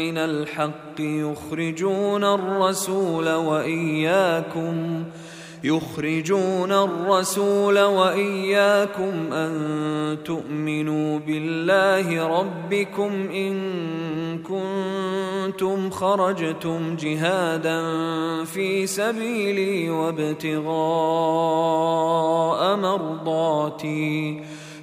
من الحق يخرجون الرسول وإياكم يخرجون الرسول وإياكم أن تؤمنوا بالله ربكم إن كنتم خرجتم جهادا في سبيلي وابتغاء مرضاتي.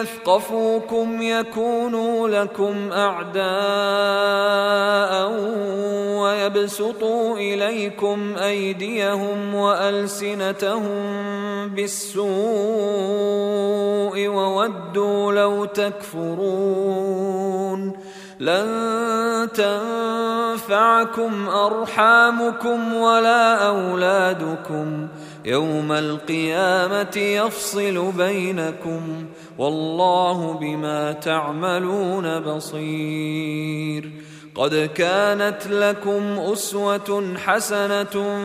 يثقفوكم يكونوا لكم أعداء ويبسطوا إليكم أيديهم وألسنتهم بالسوء وودوا لو تكفرون لن تنفعكم أرحامكم ولا أولادكم يوم القيامة يفصل بينكم والله بما تعملون بصير. قد كانت لكم أسوة حسنة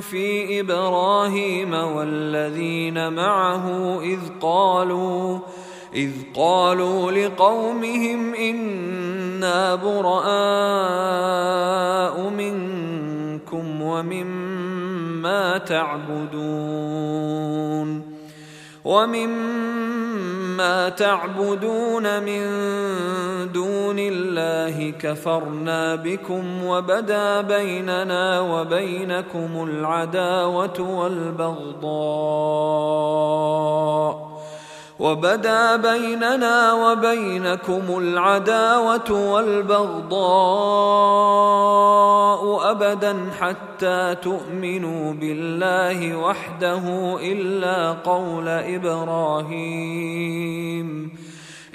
في إبراهيم والذين معه إذ قالوا إذ قالوا لقومهم إنا براء منكم ومما تعبدون ومما تعبدون من دون الله كفرنا بكم وبدا بيننا وبينكم العداوة والبغضاء وبدا بيننا وبينكم العداوة والبغضاء أبدا حتى تؤمنوا بالله وحده إلا قول إبراهيم.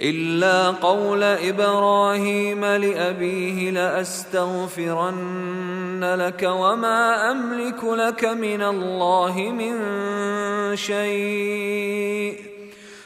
إلا قول إبراهيم لأبيه لأستغفرن لك وما أملك لك من الله من شيء.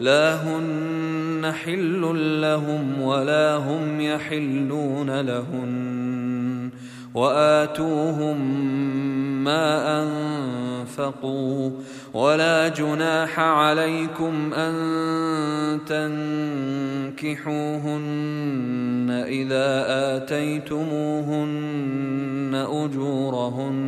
لا هن حل لهم ولا هم يحلون لهن وآتوهم ما أنفقوا ولا جناح عليكم أن تنكحوهن إذا آتيتموهن أجورهن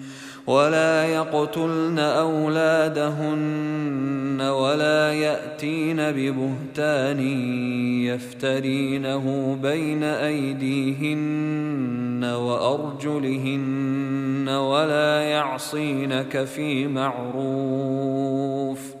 ولا يقتلن أولادهن ولا يأتين ببهتان يفترينه بين أيديهن وأرجلهن ولا يعصينك في معروف